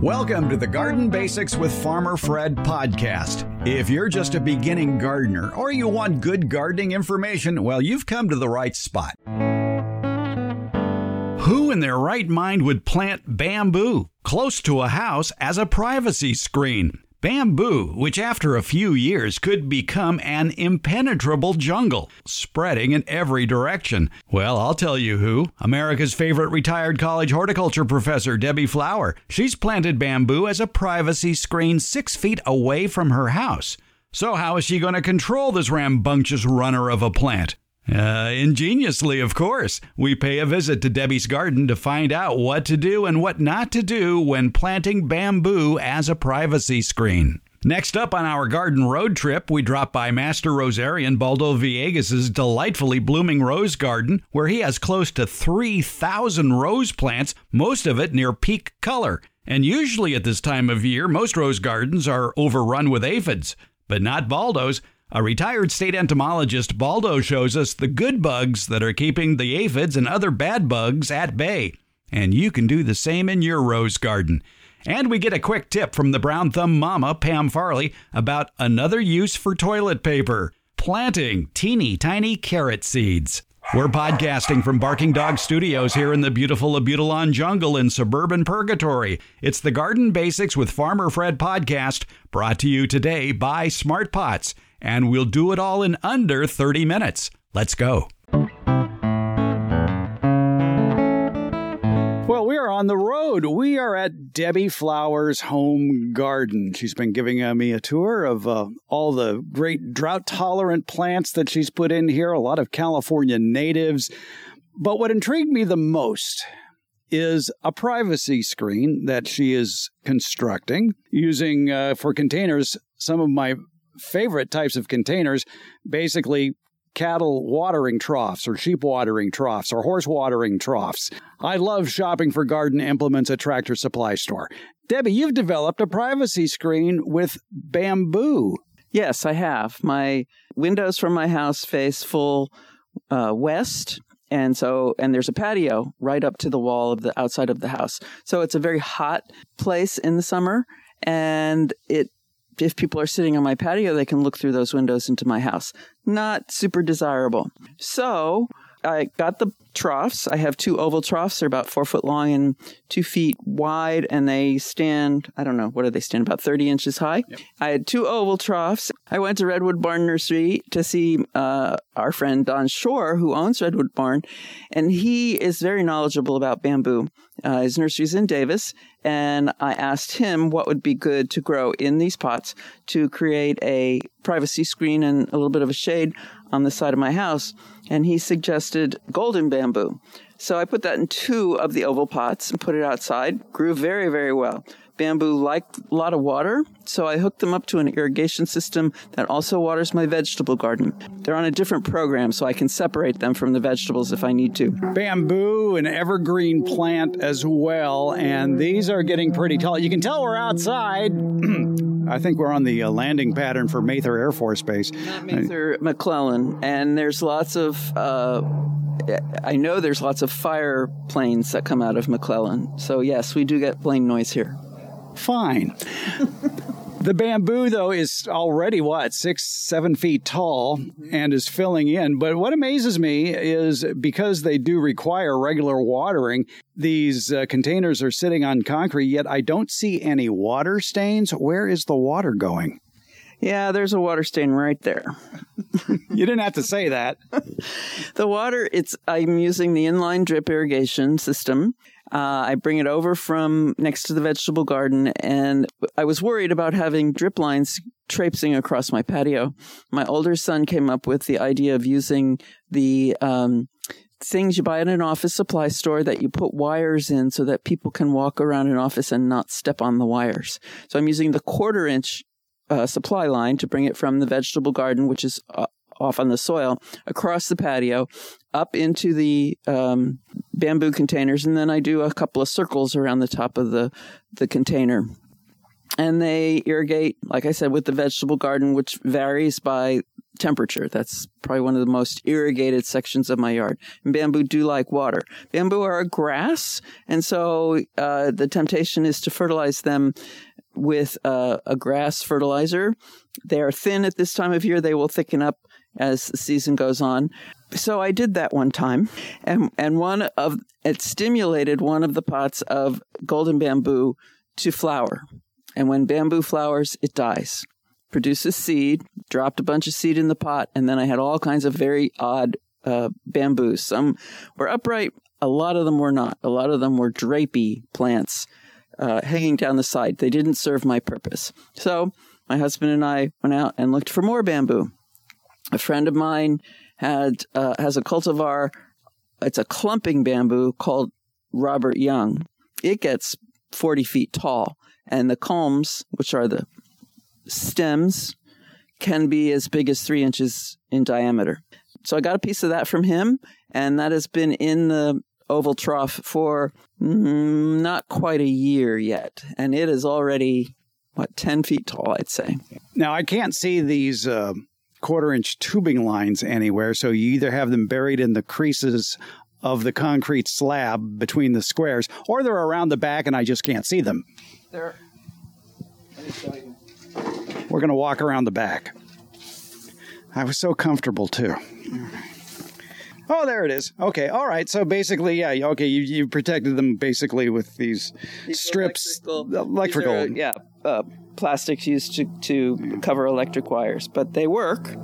Welcome to the Garden Basics with Farmer Fred podcast. If you're just a beginning gardener or you want good gardening information, well, you've come to the right spot. Who in their right mind would plant bamboo close to a house as a privacy screen? Bamboo, which after a few years could become an impenetrable jungle, spreading in every direction. Well, I'll tell you who America's favorite retired college horticulture professor, Debbie Flower. She's planted bamboo as a privacy screen six feet away from her house. So, how is she going to control this rambunctious runner of a plant? Uh, ingeniously, of course. We pay a visit to Debbie's garden to find out what to do and what not to do when planting bamboo as a privacy screen. Next up on our garden road trip, we drop by Master Rosarian Baldo Villegas' delightfully blooming rose garden, where he has close to 3,000 rose plants, most of it near peak color. And usually at this time of year, most rose gardens are overrun with aphids, but not Baldo's. A retired state entomologist, Baldo shows us the good bugs that are keeping the aphids and other bad bugs at bay. And you can do the same in your rose garden. And we get a quick tip from the brown thumb mama, Pam Farley, about another use for toilet paper planting teeny tiny carrot seeds. We're podcasting from Barking Dog Studios here in the beautiful Abutilon jungle in suburban Purgatory. It's the Garden Basics with Farmer Fred podcast, brought to you today by Smart Pots and we'll do it all in under 30 minutes. Let's go. Well, we are on the road. We are at Debbie Flower's home garden. She's been giving uh, me a tour of uh, all the great drought tolerant plants that she's put in here, a lot of California natives. But what intrigued me the most is a privacy screen that she is constructing using uh, for containers some of my favorite types of containers, basically cattle watering troughs or sheep watering troughs or horse watering troughs. I love shopping for garden implements at Tractor Supply Store. Debbie, you've developed a privacy screen with bamboo. Yes, I have. My windows from my house face full uh, west. And so, and there's a patio right up to the wall of if people are sitting on my patio, they can look through those windows into my house. Not super desirable. So I got the troughs. I have two oval troughs. They're about four foot long and two feet wide, and they stand, I don't know, what do they stand? About 30 inches high. Yep. I had two oval troughs. I went to Redwood Barn Nursery to see uh, our friend Don Shor, who owns Redwood Barn, and he is very knowledgeable about bamboo. Uh, his nursery's in Davis, and I asked him what would be good to grow in these pots to create a privacy screen and a little bit of a shade on the side of my house. And he suggested golden bamboo. So I put that in two of the oval pots and put it outside. Grew very, very well bamboo like a lot of water, so I hooked them up to an irrigation system that also waters my vegetable garden. They're on a different program, so I can separate them from the vegetables if I need to. Bamboo, an evergreen plant as well, and these are getting pretty tall. You can tell we're outside. I think we're on the uh, landing pattern for Mather Air Force Base. Not Mather, McClellan, and there's lots of. Uh, I know there's lots of fire planes that come out of McClellan. So yes, we do get plane noise here fine. the bamboo, though, is already what, six, seven feet tall and is filling in. But what amazes me is because they do require regular watering, these uh, containers are sitting on concrete, yet I don't see any water stains. Where is the water going? Yeah, there's a water stain right there. you didn't have to say that. the water, it's I'm using the inline drip irrigation system uh, I bring it over from next to the vegetable garden, and I was worried about having drip lines traipsing across my patio. My older son came up with the idea of using the um, things you buy at an office supply store that you put wires in so that people can walk around an office and not step on the wires. So I'm using the quarter inch uh, supply line to bring it from the vegetable garden, which is uh, off on the soil across the patio up into the um, bamboo containers, and then I do a couple of circles around the top of the the container. And they irrigate, like I said, with the vegetable garden, which varies by temperature. That's probably one of the most irrigated sections of my yard. And bamboo do like water. Bamboo are a grass, and so uh, the temptation is to fertilize them with uh, a grass fertilizer. They are thin at this time of year. They will thicken up as the season goes on. So I did that one time, and and one of it stimulated one of the pots of golden bamboo to flower. And when bamboo flowers, it dies, produces seed. Dropped a bunch of seed in the pot, and then I had all kinds of very odd uh, bamboos. Some were upright, a lot of them were not. A lot of them were drapey plants uh, hanging down the side. They didn't serve my purpose. So my husband and I went out and looked for more bamboo. A friend of mine had uh, has a cultivar. It's a clumping bamboo called Robert Young. It gets 40 feet tall, and the culms, which are the stems, can be as big as three inches in diameter. So I got a piece of that from him, and that has been in the oval trough for mm, not quite a year yet, and it is already what ten feet tall, I'd say. Now I can't see these uh, quarter inch tubing lines anywhere, so you either have them buried in the creases of the concrete slab between the squares, or they're around the back and I just can't see them. There. We're going to walk around the back. I was so comfortable too. Oh, there it is. Okay, all right. So basically, yeah, okay, you, you protected them basically with these, These strips, electrical- electrical. These are, yeah, uh, plastics used to, to cover electric wires, but they work,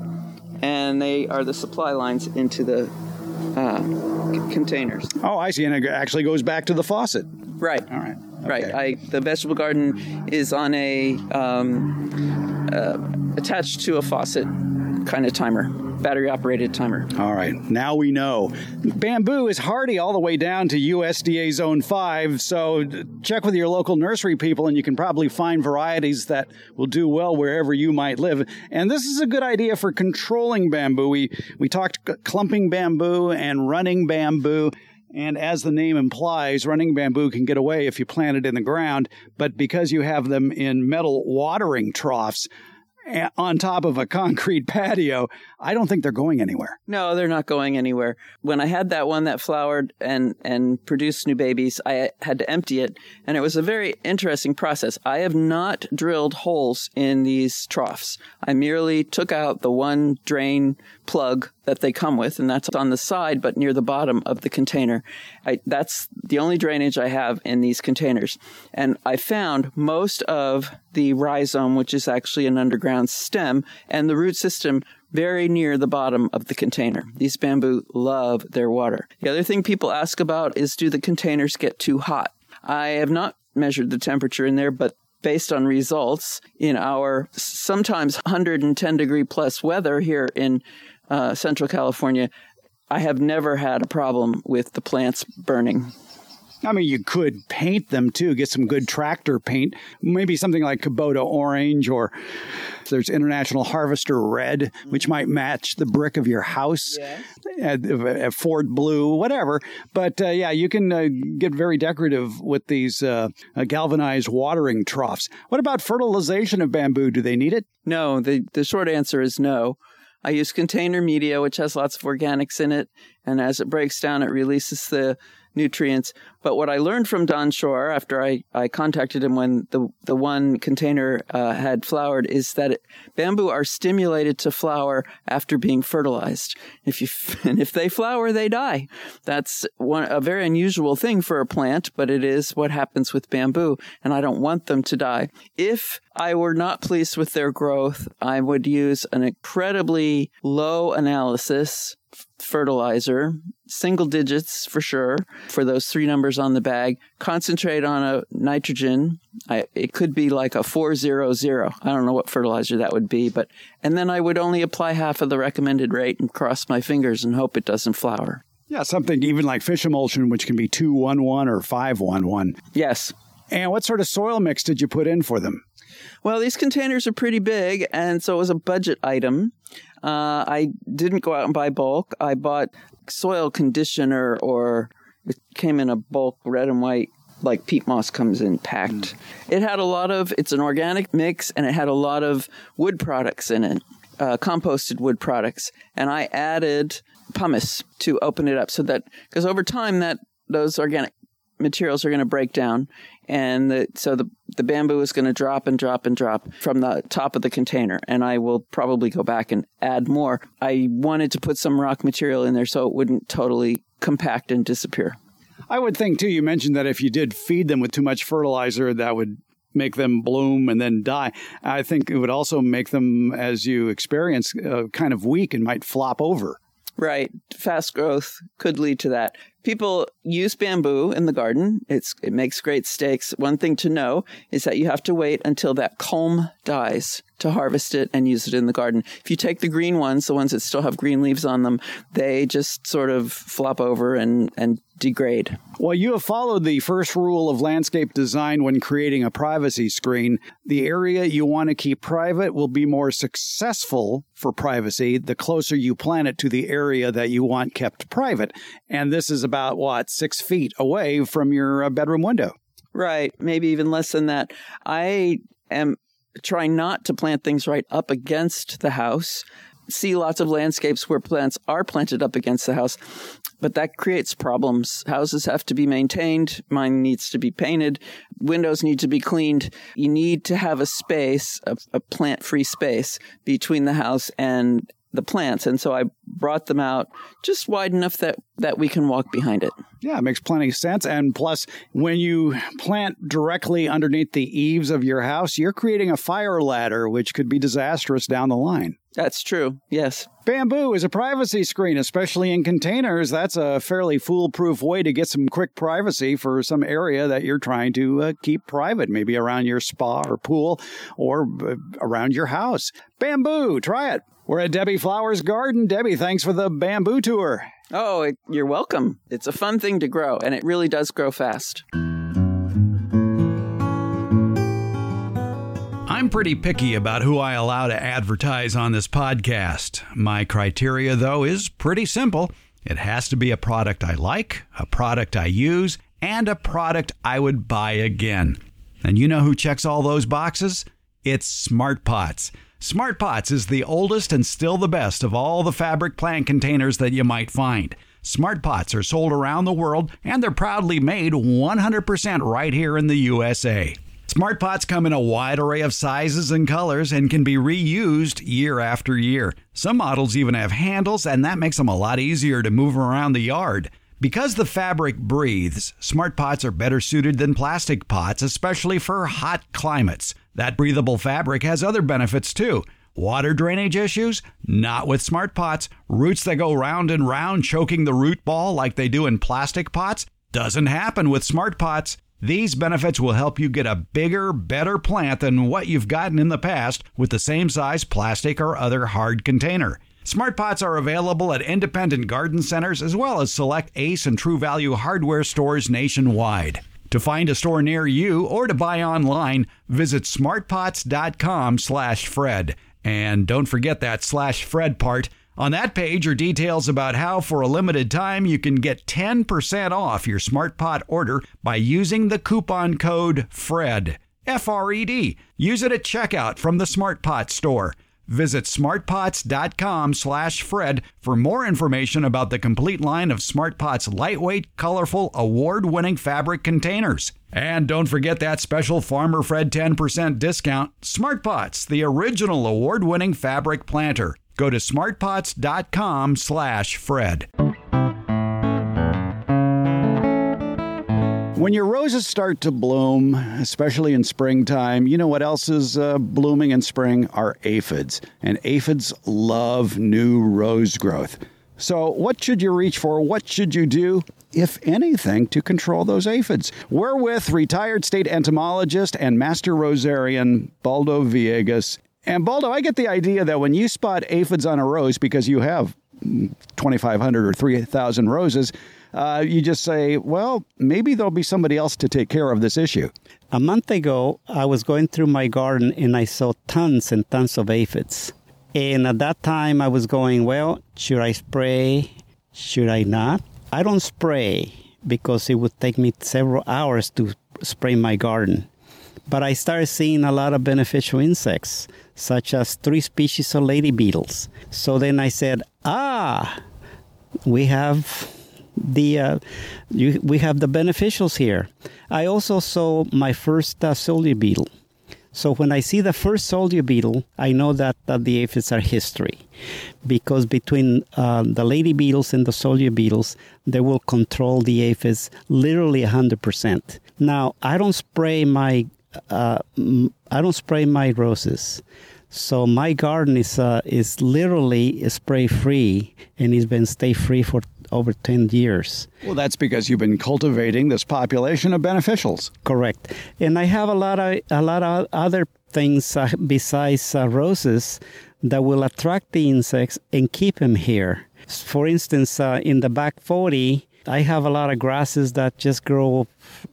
and they are the supply lines into the uh, c- containers. Oh, I see, and it actually goes back to the faucet. Right. All right, Right. I the vegetable garden is on a um, uh, attached to a faucet kind of timer, battery operated timer. All right, now we know. Bamboo is hardy all the way down to USDA Zone 5, so check with your local nursery people and you can probably find varieties that will do well wherever you might live. And this is a good idea for controlling bamboo. We, we talked clumping bamboo and running bamboo. And as the name implies, running bamboo can get away if you plant it in the ground, but because you have them in metal watering troughs, on top of a concrete patio, I don't think they're going anywhere. No, they're not going anywhere. When I had that one that flowered and and produced new babies, I had to empty it, and it was a very interesting process. I have not drilled holes in these troughs. I merely took out the one drain plug that they come with, and that's on the side but near the bottom of the container. I, that's the only drainage I have in these containers. And I found most of the rhizome, which is actually an underground stem, and the root system very near the bottom of the container. These bamboo love their water. The other thing people ask about is do the containers get too hot? I have not measured the temperature in there, but based on results in our sometimes 110 degree plus weather here in uh, Central California, I have never had a problem with the plants burning. I mean, you could paint them too, get some good tractor paint, maybe something like Kubota orange, or there's International Harvester red, which might match the brick of your house, at, at Ford blue, whatever. But uh, yeah, you can uh, get very decorative with these uh, uh, galvanized watering troughs. What about fertilization of bamboo? Do they need it? No, the, the short answer is no. I use container media, which has lots of organics in it, and as it breaks down, it releases the nutrients. But what I learned from Don Shor after I, I contacted him when the the one container uh, had flowered is that it, bamboo are stimulated to flower after being fertilized. If you and if they flower, they die. That's one a very unusual thing for a plant, but it is what happens with bamboo, and I don't want them to die. If I were not pleased with their growth, I would use an incredibly low analysis fertilizer, single digits for sure, for those three numbers on the bag. Concentrate on a nitrogen. I, it could be like a 400. I don't know what fertilizer that would be, but, and then I would only apply half of the recommended rate and cross my fingers and hope it doesn't flower. Yeah, something even like fish emulsion, which can be 211 or 511. Yes. And what sort of soil mix did you put in for them? Well, these containers are pretty big, and so it was a budget item. Uh, I didn't go out and buy bulk. I bought soil conditioner, or it came in a bulk red and white, like peat moss comes in packed. Mm. It had a lot of, it's an organic mix, and it had a lot of wood products in it, uh, composted wood products. And I added pumice to open it up so that, because over time, that those organic materials are going to break down and the, so the the bamboo is going to drop and drop and drop from the top of the container and I will probably go back and add more. I wanted to put some rock material in there so it wouldn't totally compact and disappear. I would think too you mentioned that if you did feed them with too much fertilizer that would make them bloom and then die. I think it would also make them as you experience uh, kind of weak and might flop over. Right. Fast growth could lead to that. People use bamboo in the garden. It's, it makes great stakes. One thing to know is that you have to wait until that culm dies to harvest it and use it in the garden. If you take the green ones, the ones that still have green leaves on them, they just sort of flop over and, and degrade. Well, you have followed the first rule of landscape design when creating a privacy screen. The area you want to keep private will be more successful for privacy the closer you plant it to the area that you want kept private. And this is about what, six feet away from your uh, bedroom window. Right. Maybe even less than that. I am trying not to plant things right up against the house see lots of landscapes where plants are planted up against the house, but that creates problems. Houses have to be maintained, mine needs to be painted, windows need to be cleaned. You need to have a space, a, a plant free space between the house and the plants. And so I brought them out just wide enough that, that we can walk behind it. Yeah, it makes plenty of sense. And plus, when you plant directly underneath the eaves of your house, you're creating a fire ladder, which could be disastrous down the line. That's true. Yes. Bamboo is a privacy screen, especially in containers. That's a fairly foolproof way to get some quick privacy for some area that you're trying to uh, keep private, maybe around your spa or pool or uh, around your house. Bamboo, try it. We're at Debbie Flowers Garden. Debbie, thanks for the bamboo tour. Oh, it, you're welcome. It's a fun thing to grow, and it really does grow fast. I'm pretty picky about who I allow to advertise on this podcast. My criteria, though, is pretty simple. It has to be a product I like, a product I use, and a product I would buy again. And you know who checks all those boxes? It's Smart Pots. Smart Pots is the oldest and still the best of all the fabric plant containers that you might find. Smart Pots are sold around the world and they're proudly made 100% right here in the USA. Smart pots come in a wide array of sizes and colors and can be reused year after year. Some models even have handles, and that makes them a lot easier to move around the yard. Because the fabric breathes, smart pots are better suited than plastic pots, especially for hot climates. That breathable fabric has other benefits too. Water drainage issues? Not with smart pots. Roots that go round and round choking the root ball like they do in plastic pots? Doesn't happen with smart pots. These benefits will help you get a bigger, better plant than what you've gotten in the past with the same size plastic or other hard container. Smart pots are available at independent garden centers as well as select Ace and True Value hardware stores nationwide. To find a store near you or to buy online, visit smartpots.com/fred. And don't forget that slash Fred part. On that page are details about how, for a limited time, you can get 10% off your SmartPot order by using the coupon code FRED. F R E D. Use it at checkout from the SmartPot store. Visit smartpots.com/fred for more information about the complete line of SmartPots lightweight, colorful, award-winning fabric containers. And don't forget that special Farmer Fred 10% discount. SmartPots, the original award-winning fabric planter. Go to smartpots.com slash Fred. When your roses start to bloom, especially in springtime, you know what else is uh, blooming in spring are aphids. And aphids love new rose growth. So, what should you reach for? What should you do, if anything, to control those aphids? We're with retired state entomologist and master rosarian Baldo Villegas and Baldo, I get the idea that when you spot aphids on a rose because you have 2,500 or 3,000 roses, uh, you just say, well, maybe there'll be somebody else to take care of this issue. A month ago, I was going through my garden and I saw tons and tons of aphids. And at that time, I was going, well, should I spray? Should I not? I don't spray because it would take me several hours to spray my garden. But I started seeing a lot of beneficial insects, such as three species of lady beetles. So then I said, ah, we have the uh, you, we have the beneficials here. I also saw my first uh, soldier beetle. So when I see the first soldier beetle, I know that, that the aphids are history, because between uh, the lady beetles and the soldier beetles, they will control the aphids literally hundred percent. Now I don't spray my uh, I don't spray my roses. So my garden is uh, is literally spray free, and it's been stay free for over ten years. Well, that's because you've been cultivating this population of beneficials. Correct, and I have a lot of a lot of other things uh, besides uh, roses that will attract the insects and keep them here. For instance, uh, in the back forty, I have a lot of grasses that just grow.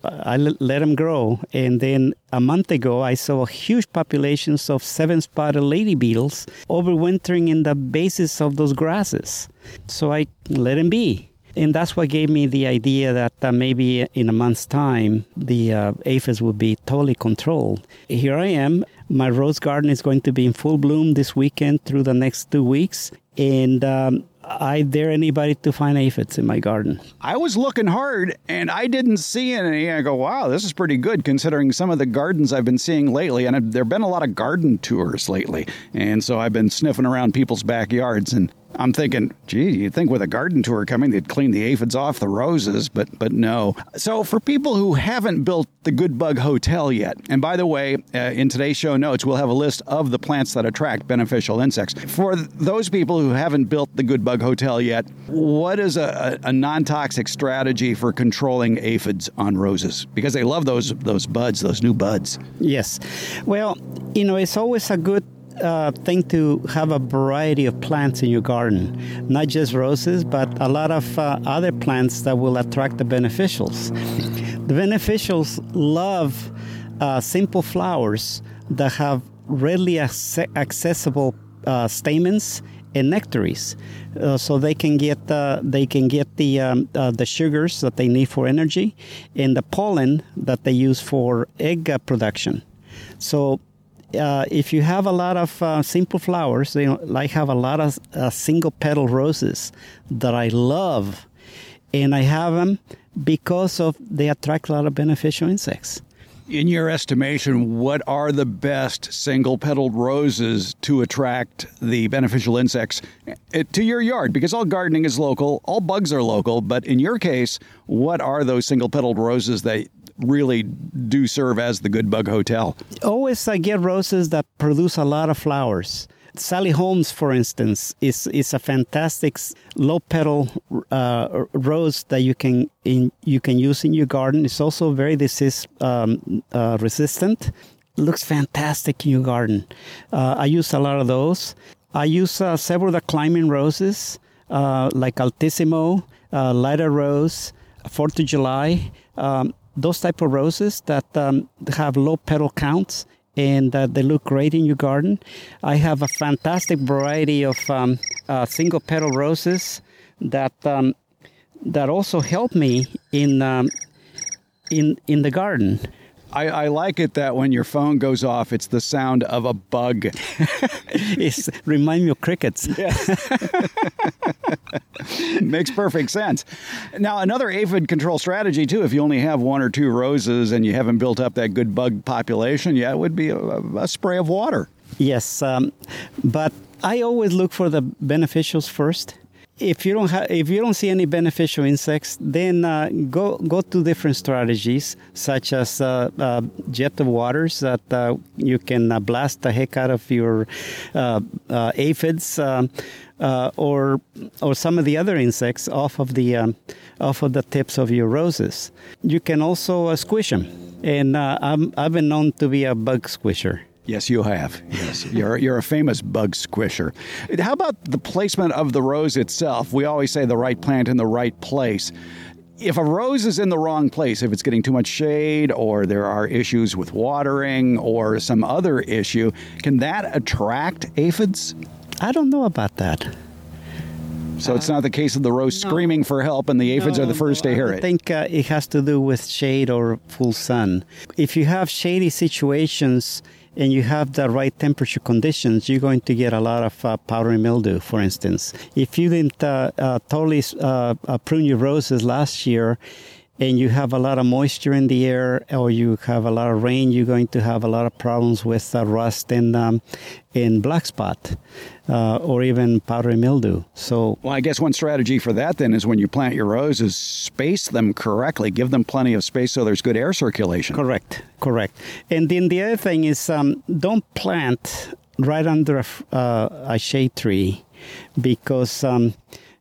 I let them grow, and then a month ago, I saw huge populations of seven-spotted lady beetles overwintering in the bases of those grasses. So I let them be, and that's what gave me the idea that uh, maybe in a month's time, the uh, aphids will be totally controlled. Here I am. My rose garden is going to be in full bloom this weekend through the next two weeks, and um, I dare anybody to find aphids in my garden. I was looking hard and I didn't see any. I go, wow, this is pretty good considering some of the gardens I've been seeing lately. And there have been a lot of garden tours lately. And so I've been sniffing around people's backyards and I'm thinking, gee, you'd think with a garden tour coming, they'd clean the aphids off the roses, but but no. So for people who haven't built the Good Bug Hotel yet, and by the way, uh, in today's show notes, we'll have a list of the plants that attract beneficial insects. For those people who haven't built the Good Bug Hotel yet, what is a, a, a non-toxic strategy for controlling aphids on roses? Because they love those those buds, those new buds. Yes, well, you know, it's always a good uh, thing to have a variety of plants in your garden, not just roses, but a lot of uh, other plants that will attract the beneficials. The beneficials love uh, simple flowers that have readily accessible uh, stamens and nectaries, uh, so they can get uh, they can get the um, uh, the sugars that they need for energy, and the pollen that they use for egg production. So uh, if you have a lot of uh, simple flowers, you know, I have a lot of uh, single petal roses that I love, and I have them because of they attract a lot of beneficial insects. In your estimation, what are the best single petaled roses to attract the beneficial insects eh, to your yard? Because all gardening is local, all bugs are local, but in your case, what are those single petaled roses that really do serve as the good bug hotel? Always I get roses that produce a lot of flowers. Sally Holmes, for instance, is is a fantastic low petal uh, rose that you can in, you can use in your garden. It's also very disease um, uh, resistant. Looks fantastic in your garden. Uh, I use a lot of those. I use uh, several of the climbing roses, uh, like Altissimo, uh, Lyda Rose, Fourth of July. Um, those type of roses that um, have low petal counts and uh, they look great in your garden. I have a fantastic variety of um, uh, single petal roses that um, that also help me in um, in in the garden. I, I, like it that when your phone goes off, it's the sound of a bug. it reminds me of crickets. Makes perfect sense. Now, another aphid control strategy, too, if you only have one or two roses and you haven't built up that good bug population yet, would be a, a spray of water. Yes, um, but I always look for the beneficials first if you don't have if you don't see any beneficial insects, then uh, go go to different strategies such as uh, uh, jet of waters that uh, you can uh, blast the heck out of your uh, aphids. or or some of the other insects off of the um, off of the tips of your roses. You can also squish them, and i have been known to be a bug squisher. Yes, you have. Yes, you're you're a famous bug squisher. How about the placement of the rose itself? We always say the right plant in the right place. if a rose is in the wrong place, if it's getting too much shade or there are issues with watering or some other issue, can that attract aphids? I don't know about that. So it's not the case of the rose no. screaming for help and the aphids no, are the first no, to hear I it. I think uh, it has to do with shade or full sun. If you have shady situations, and you have the right temperature conditions, you're going to get a lot of uh, powdery mildew, for instance. If you didn't uh, uh, totally uh, uh, prune your roses last year, and you have a lot of moisture in the air or you have a lot of rain, you're going to have a lot of problems with uh, rust and um, in black spot uh, or even powdery mildew. So, well, I guess one strategy for that then is when you plant your roses, space them correctly, give them plenty of space so there's good air circulation. Correct, correct. And then the other thing is um, don't plant right under a, uh, a shade tree because um,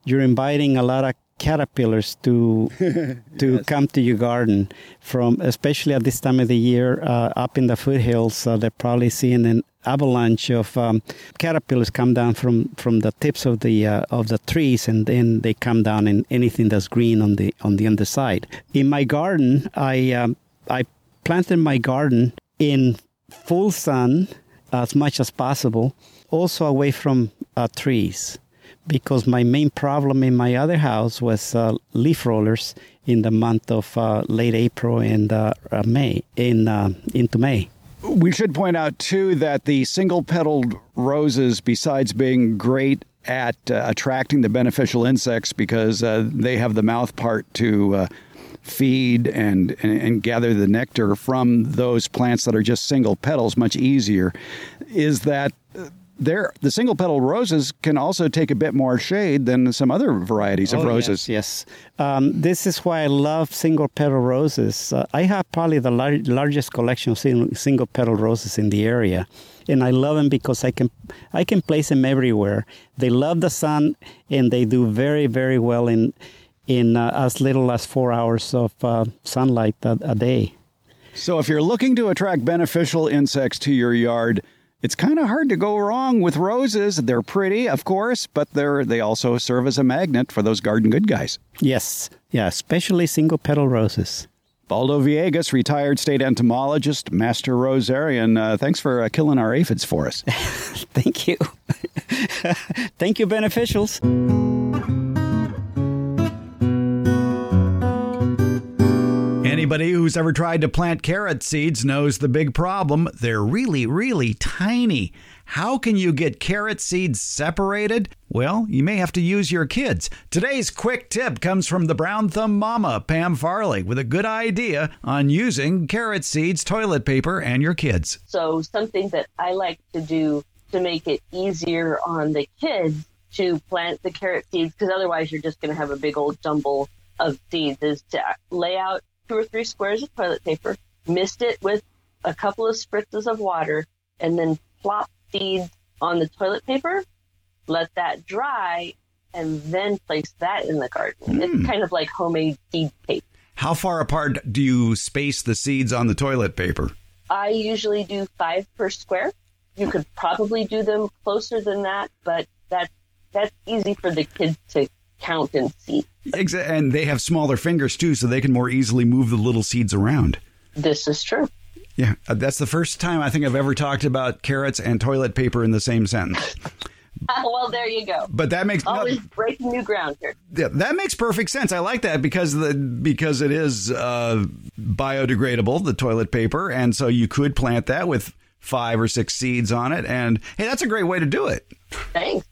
you're inviting a lot of caterpillars to to yes. come to your garden from especially at this time of the year uh, up in the foothills. Uh, they're probably seeing an avalanche of um, caterpillars come down from from the tips of the uh, of the trees and then they come down in anything that's green on the on the underside. In my garden i um, i planted my garden in full sun as much as possible also away from uh, trees because my main problem in my other house was uh, leaf rollers in the month of uh, late April and uh, uh May in uh, into May. We should point out too that the single-petaled roses, besides being great at uh, attracting the beneficial insects because they have the mouth part to feed and, and, and gather the nectar from those plants that are just single petals much easier, is that there the single petal roses can also take a bit more shade than some other varieties of oh, roses. Yes, yes. Um, this is why I love single petal roses. Uh, I have probably the lar- largest collection of sing- single petal roses in the area, and I love them because I can I can place them everywhere. They love the sun, and they do very very well in in uh, as little as four hours of uh, sunlight a, a day. So, if you're looking to attract beneficial insects to your yard it's kind of hard to go wrong with roses. They're pretty, of course, but they're they also serve as a magnet for those garden good guys. Yes, yeah, especially single petal roses. Baldo Villegas, retired state entomologist, master rosarian. Uh, thanks for uh, killing our aphids for us. Thank you. Thank you, beneficials. Anybody who's ever tried to plant carrot seeds knows the big problem. They're really, really tiny. How can you get carrot seeds separated? Well, you may have to use your kids. Today's quick tip comes from the brown thumb mama, Pam Farley, with a good idea on using carrot seeds, toilet paper, and your kids. So, something that I like to do to make it easier on the kids to plant the carrot seeds, because otherwise you're just going to have a big old jumble of seeds, is to lay out two or three squares of toilet paper, mist it with a couple of spritzes of water, and then plop seeds on the toilet paper, let that dry, and then place that in the garden. Mm. It's hmm. kind of like homemade seed tape. How far apart do you space the seeds on the toilet paper? I usually do five per square. You could probably do them closer than that, but that's that's easy for the kids to count and see. And they have smaller fingers too, so they can more easily move the little seeds around. This is true. Yeah, uh, that's the first time I think I've ever talked about carrots and toilet paper in the same sentence. well, there you go. But that makes always no, breaking new ground here. Yeah, that makes perfect sense. I like that because the because it is uh, biodegradable, the toilet paper, and so you could plant that with five or six seeds on it. And hey, that's a great way to do it. Thanks.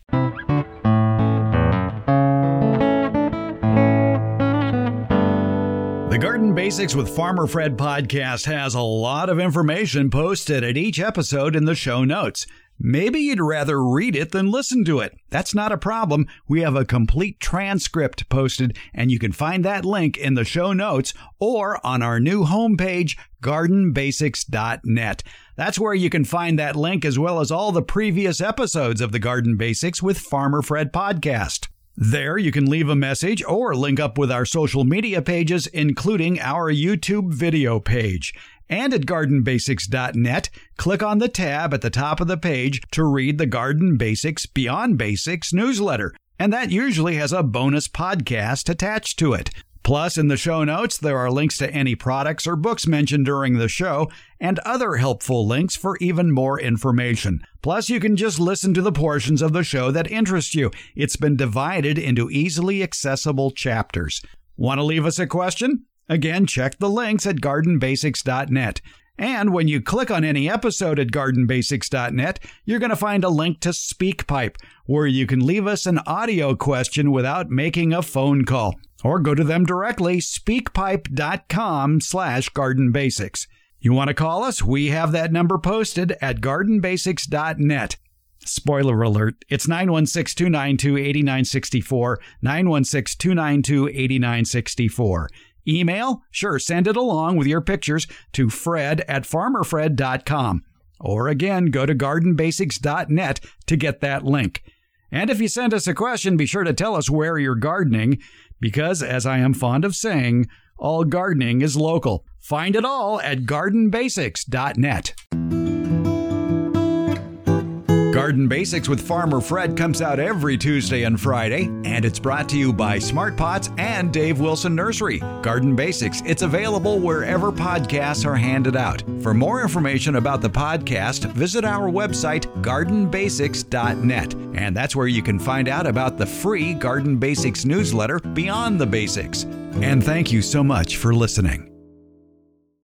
Basics with Farmer Fred podcast has a lot of information posted at each episode in the show notes. Maybe you'd rather read it than listen to it. That's not a problem. We have a complete transcript posted, and you can find that link in the show notes or on our new homepage, gardenbasics.net. That's where you can find that link as well as all the previous episodes of the Garden Basics with Farmer Fred podcast. There, you can leave a message or link up with our social media pages, including our YouTube video page. And at gardenbasics.net, click on the tab at the top of the page to read the Garden Basics Beyond Basics newsletter. And that usually has a bonus podcast attached to it. Plus, in the show notes, there are links to any products or books mentioned during the show and other helpful links for even more information. Plus, you can just listen to the portions of the show that interest you. It's been divided into easily accessible chapters. Want to leave us a question? Again, check the links at gardenbasics.net. And when you click on any episode at gardenbasics.net, you're going to find a link to SpeakPipe, where you can leave us an audio question without making a phone call or go to them directly, speakpipe.com slash gardenbasics. You want to call us? We have that number posted at gardenbasics.net. Spoiler alert, it's 916 292 8964, 916 292 8964. Email? Sure, send it along with your pictures to fred at farmerfred.com. Or again, go to gardenbasics.net to get that link. And if you send us a question, be sure to tell us where you're gardening because, as I am fond of saying, all gardening is local. Find it all at gardenbasics.net. Garden Basics with Farmer Fred comes out every Tuesday and Friday, and it's brought to you by Smart Pots and Dave Wilson Nursery. Garden Basics, it's available wherever podcasts are handed out. For more information about the podcast, visit our website, gardenbasics.net, and that's where you can find out about the free Garden Basics newsletter, Beyond the Basics. And thank you so much for listening.